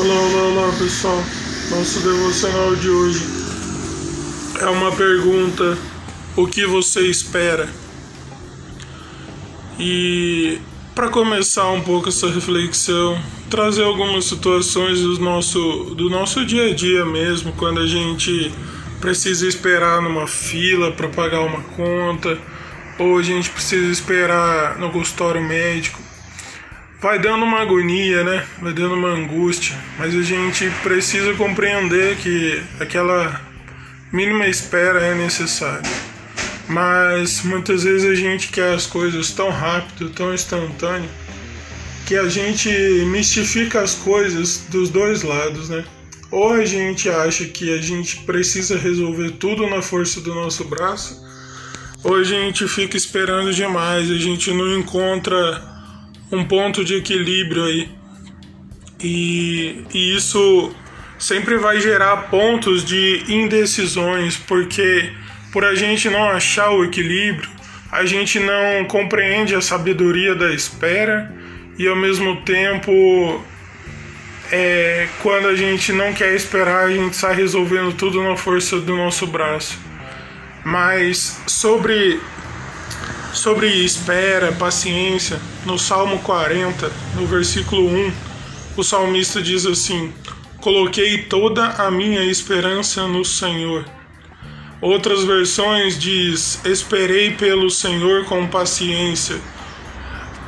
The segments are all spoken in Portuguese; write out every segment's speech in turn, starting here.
Olá, olá, olá pessoal. Nosso devocional de hoje é uma pergunta: o que você espera? E para começar um pouco essa reflexão, trazer algumas situações do nosso, do nosso dia a dia mesmo, quando a gente precisa esperar numa fila para pagar uma conta, ou a gente precisa esperar no consultório médico vai dando uma agonia, né? Vai dando uma angústia, mas a gente precisa compreender que aquela mínima espera é necessária. Mas muitas vezes a gente quer as coisas tão rápido, tão instantâneo, que a gente mistifica as coisas dos dois lados, né? Ou a gente acha que a gente precisa resolver tudo na força do nosso braço, ou a gente fica esperando demais, a gente não encontra um ponto de equilíbrio aí. E, e isso sempre vai gerar pontos de indecisões, porque por a gente não achar o equilíbrio, a gente não compreende a sabedoria da espera e ao mesmo tempo é, quando a gente não quer esperar, a gente sai resolvendo tudo na força do nosso braço. Mas sobre sobre espera, paciência, no Salmo 40, no versículo 1, o salmista diz assim: Coloquei toda a minha esperança no Senhor. Outras versões diz: Esperei pelo Senhor com paciência.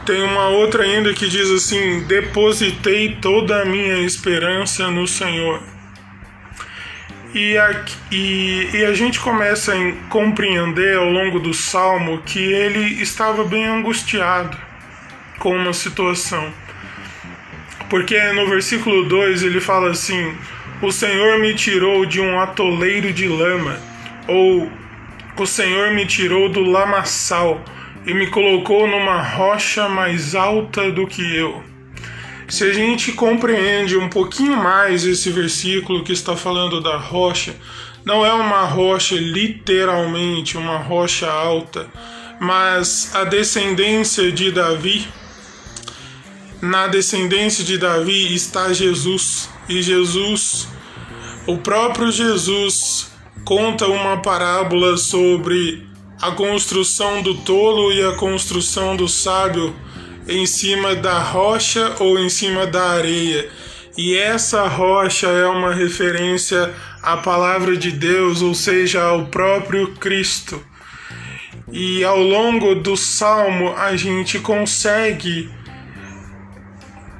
Tem uma outra ainda que diz assim: Depositei toda a minha esperança no Senhor. E a, e, e a gente começa a compreender ao longo do salmo que ele estava bem angustiado com uma situação. Porque no versículo 2 ele fala assim: O Senhor me tirou de um atoleiro de lama, ou o Senhor me tirou do lamaçal e me colocou numa rocha mais alta do que eu. Se a gente compreende um pouquinho mais esse versículo que está falando da rocha, não é uma rocha literalmente, uma rocha alta, mas a descendência de Davi. Na descendência de Davi está Jesus, e Jesus, o próprio Jesus, conta uma parábola sobre a construção do tolo e a construção do sábio em cima da rocha ou em cima da areia. E essa rocha é uma referência à palavra de Deus, ou seja, ao próprio Cristo. E ao longo do salmo a gente consegue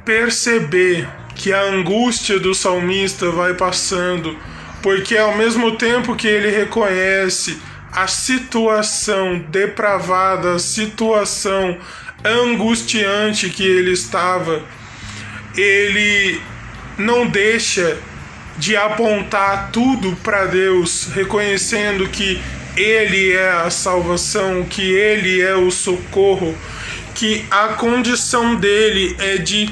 perceber que a angústia do salmista vai passando, porque ao mesmo tempo que ele reconhece a situação depravada, a situação angustiante que ele estava, ele não deixa de apontar tudo para Deus, reconhecendo que Ele é a salvação, que Ele é o socorro, que a condição dele é de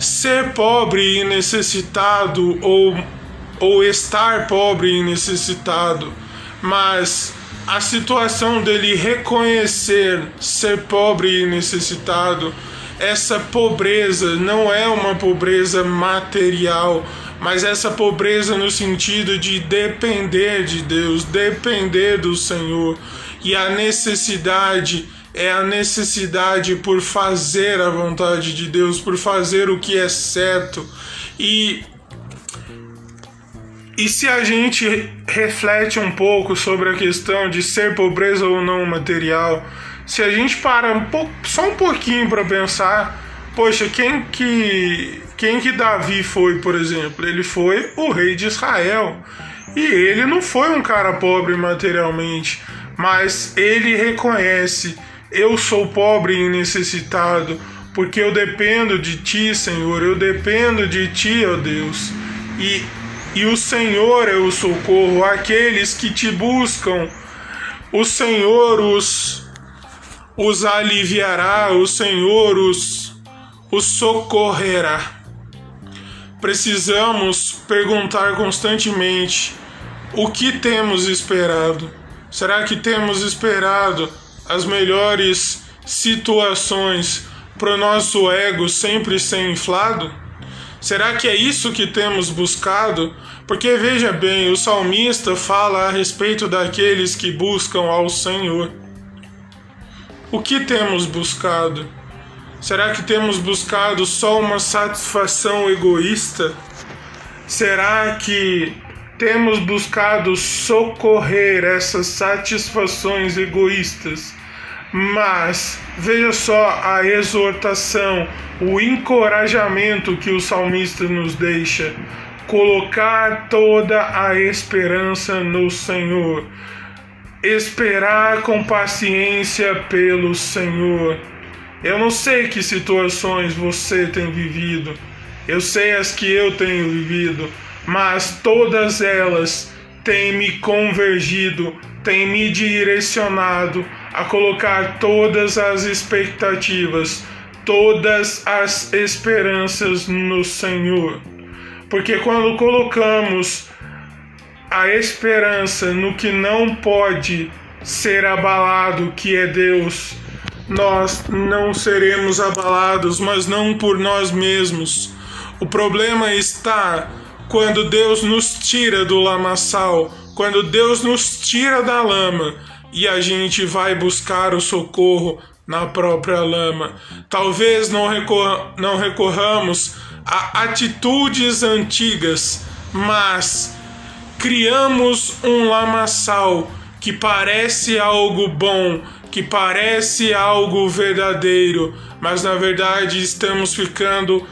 ser pobre e necessitado ou, ou estar pobre e necessitado, mas a situação dele reconhecer ser pobre e necessitado, essa pobreza não é uma pobreza material, mas essa pobreza no sentido de depender de Deus, depender do Senhor. E a necessidade é a necessidade por fazer a vontade de Deus, por fazer o que é certo. E e se a gente reflete um pouco sobre a questão de ser pobreza ou não material, se a gente para um pouco, só um pouquinho para pensar, poxa, quem que quem que Davi foi, por exemplo? Ele foi o rei de Israel. E ele não foi um cara pobre materialmente, mas ele reconhece: eu sou pobre e necessitado, porque eu dependo de ti, Senhor, eu dependo de ti, ó Deus. E e o Senhor é o socorro àqueles que te buscam. O Senhor os, os aliviará, o Senhor os, os socorrerá. Precisamos perguntar constantemente o que temos esperado. Será que temos esperado as melhores situações para o nosso ego sempre ser inflado? Será que é isso que temos buscado? Porque veja bem, o salmista fala a respeito daqueles que buscam ao Senhor. O que temos buscado? Será que temos buscado só uma satisfação egoísta? Será que temos buscado socorrer essas satisfações egoístas? Mas veja só a exortação, o encorajamento que o salmista nos deixa. Colocar toda a esperança no Senhor. Esperar com paciência pelo Senhor. Eu não sei que situações você tem vivido, eu sei as que eu tenho vivido, mas todas elas têm me convergido, têm me direcionado a colocar todas as expectativas, todas as esperanças no Senhor. Porque quando colocamos a esperança no que não pode ser abalado, que é Deus, nós não seremos abalados, mas não por nós mesmos. O problema está quando Deus nos tira do lamaçal, quando Deus nos tira da lama e a gente vai buscar o socorro na própria lama. Talvez não, não recorramos a atitudes antigas, mas criamos um lamaçal que parece algo bom, que parece algo verdadeiro, mas na verdade estamos ficando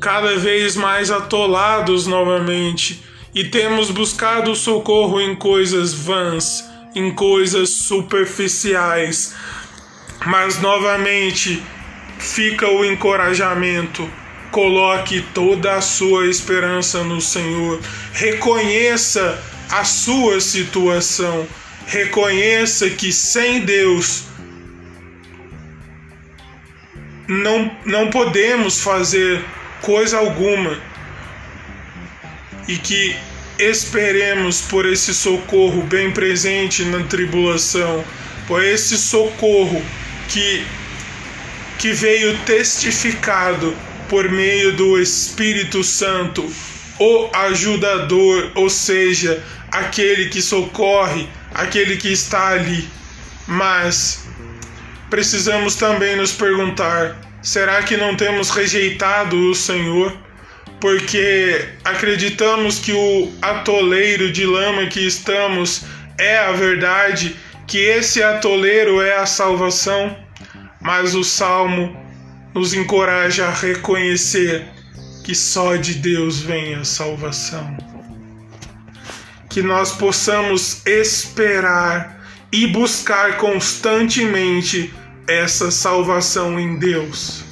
cada vez mais atolados novamente e temos buscado socorro em coisas vãs em coisas superficiais. Mas novamente fica o encorajamento. Coloque toda a sua esperança no Senhor. Reconheça a sua situação. Reconheça que sem Deus não, não podemos fazer coisa alguma. E que esperemos por esse socorro bem presente na tribulação, por esse socorro que, que veio testificado por meio do Espírito Santo, o ajudador, ou seja, aquele que socorre, aquele que está ali. Mas precisamos também nos perguntar: será que não temos rejeitado o Senhor? Porque acreditamos que o atoleiro de lama que estamos é a verdade, que esse atoleiro é a salvação, mas o salmo nos encoraja a reconhecer que só de Deus vem a salvação. Que nós possamos esperar e buscar constantemente essa salvação em Deus